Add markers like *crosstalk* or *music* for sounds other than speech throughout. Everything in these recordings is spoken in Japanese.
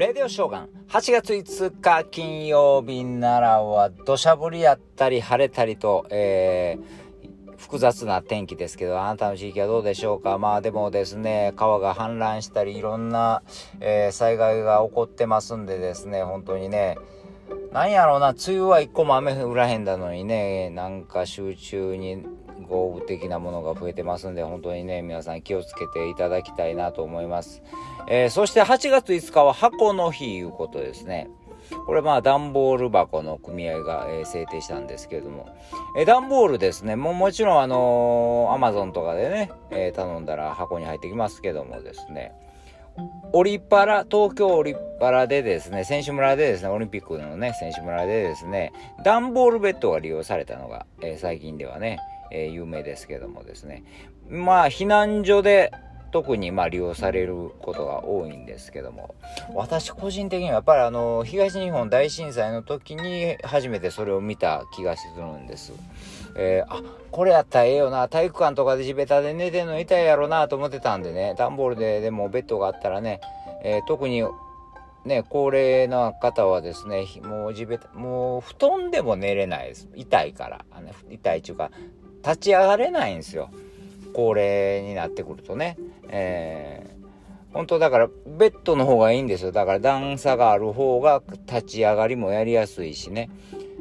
レディオショーガン。8月5日金曜日奈良は土砂降りやったり晴れたりと、えー、複雑な天気ですけど、あなたの地域はどうでしょうか？まあでもですね、川が氾濫したり、いろんな、えー、災害が起こってますんでですね、本当にね、なんやろうな、梅雨は一個も雨降らへんだのにね、なんか集中に豪雨的なものが増えてますんで、本当にね、皆さん気をつけていただきたいなと思います。えー、そして8月5日は箱の日いうことですね。これまあ段ボール箱の組合が、えー、制定したんですけれども、えー、段ボールですね、ももちろんあのー、アマゾンとかでね、えー、頼んだら箱に入ってきますけどもですね、オリパラ、東京オリパラでですね、選手村でですね、オリンピックのね、選手村でですね、段ボールベッドが利用されたのが、えー、最近ではね、えー、有名ですけどもですね。まあ、避難所で特にま利用されることが多いんですけども、私個人的にはやっぱりあの、東日本大震災の時に初めてそれを見た気がするんです。えー、あ、これやったらええよな、体育館とかで地べたで寝てんの痛いやろなと思ってたんでね、段ボールででもベッドがあったらね、えー、特にね、高齢な方はですね、もう地べた、もう布団でも寝れないです。痛いから。あの痛いっていうか、立ち上がれないんですよ。高齢になってくるとね。えー、本当だからベッドの方がいいんですよ。だから段差がある方が立ち上がりもやりやすいしね。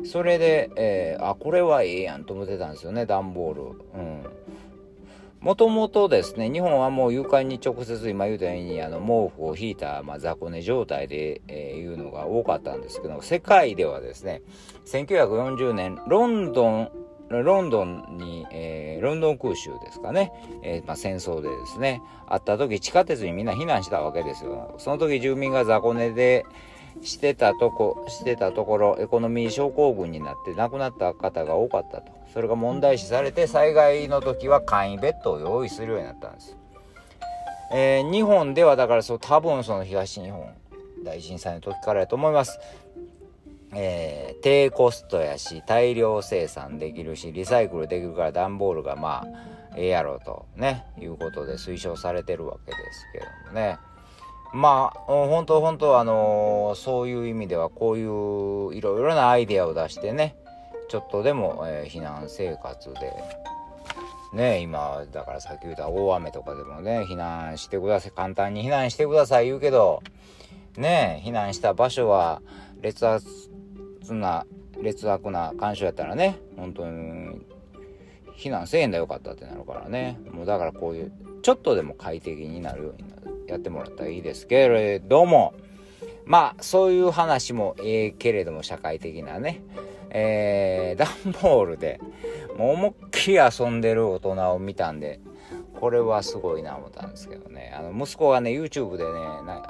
それで、えー、あ、これはええやんと思ってたんですよね、段ボール。もともとですね、日本はもう床に直接今言うたようにあの毛布を引いた、まあ、雑魚寝状態で、えー、いうのが多かったんですけど、世界ではですね、1940年、ロンドンロンドンに、えー、ロンドン空襲ですかね、えー、まあ、戦争でですね、あった時地下鉄にみんな避難したわけですよ。その時住民が雑魚寝でしてたとこ、してたところ、エコノミー症候群になって亡くなった方が多かったと。それが問題視されて、災害の時は簡易ベッドを用意するようになったんです。えー、日本ではだからそう多分その東日本大震災の時からやと思います。えー、低コストやし大量生産できるしリサイクルできるから段ボールがまあええやろうとねいうことで推奨されてるわけですけどもねまあ本当本当あのー、そういう意味ではこういういろいろなアイデアを出してねちょっとでも、えー、避難生活でね今だからさっき言った大雨とかでもね避難してください簡単に避難してください言うけどね避難した場所は劣悪な劣悪な干渉やったらね本当に避難せえんだよかったってなるからね。もうだからこういうちょっとでも快適になるようになる。やってもらったらいいですけれどもまあそういう話もええけれども社会的なね。えー、段ボールでもう思いっきり遊んでる大人を見たんでこれはすごいな思ったんですけどね。あの息子がね YouTube でね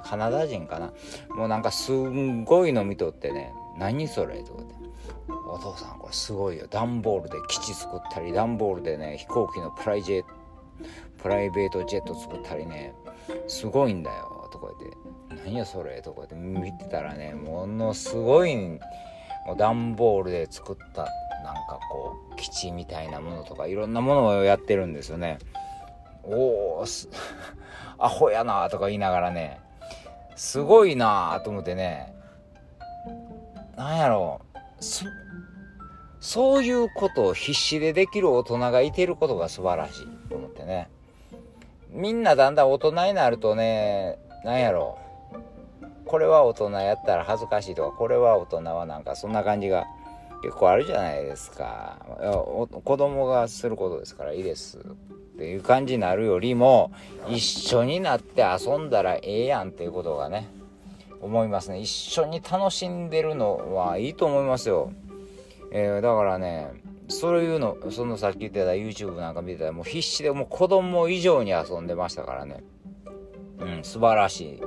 カナダ人かな。もうなんかすんごいの見とってね何それとかって。お父さんこれすごいよ。段ボールで基地作ったり段ボールでね飛行機のプライジェットプライベートジェット作ったりねすごいんだよ。とか言って。何やそれ。とか言って。見てたらねものすごいもう段ボールで作ったなんかこう基地みたいなものとかいろんなものをやってるんですよね。おお *laughs* アホやなとか言いながらね。すごいなと思ってね。なんやろ。そそういうことを必死でできる大人がいてることが素晴らしい。ね。みんなだんだん大人になるとねなんやろ。これは大人やったら恥ずかしいとかこれは大人はなんかそんな感じが結構あるじゃないですか。子供がすることですからいいですっていう感じになるよりも一緒になって遊んだらええやんっていうことがね思いますね。一緒に楽しんでるのはいいと思いますよ、えー、だからねそういうのそのさっき言ってた YouTube なんか見てたらもう必死でもう子供以上に遊んでましたからね。うん素晴らしい。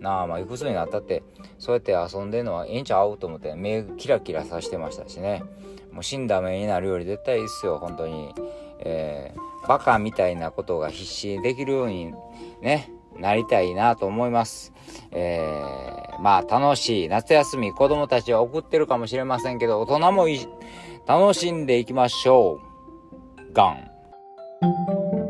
なあまあいくつになったってそうやって遊んでるのはええんちゃうと思って目キラキラさしてましたしね。もう死んだ目になるより絶対いいっすよ本当に。えー、バカみたいなことが必死にできるようにねなりたいなと思います。えー、まあ楽しい夏休み子供たちは送ってるかもしれませんけど、大人も楽しんでいきましょう。ガン。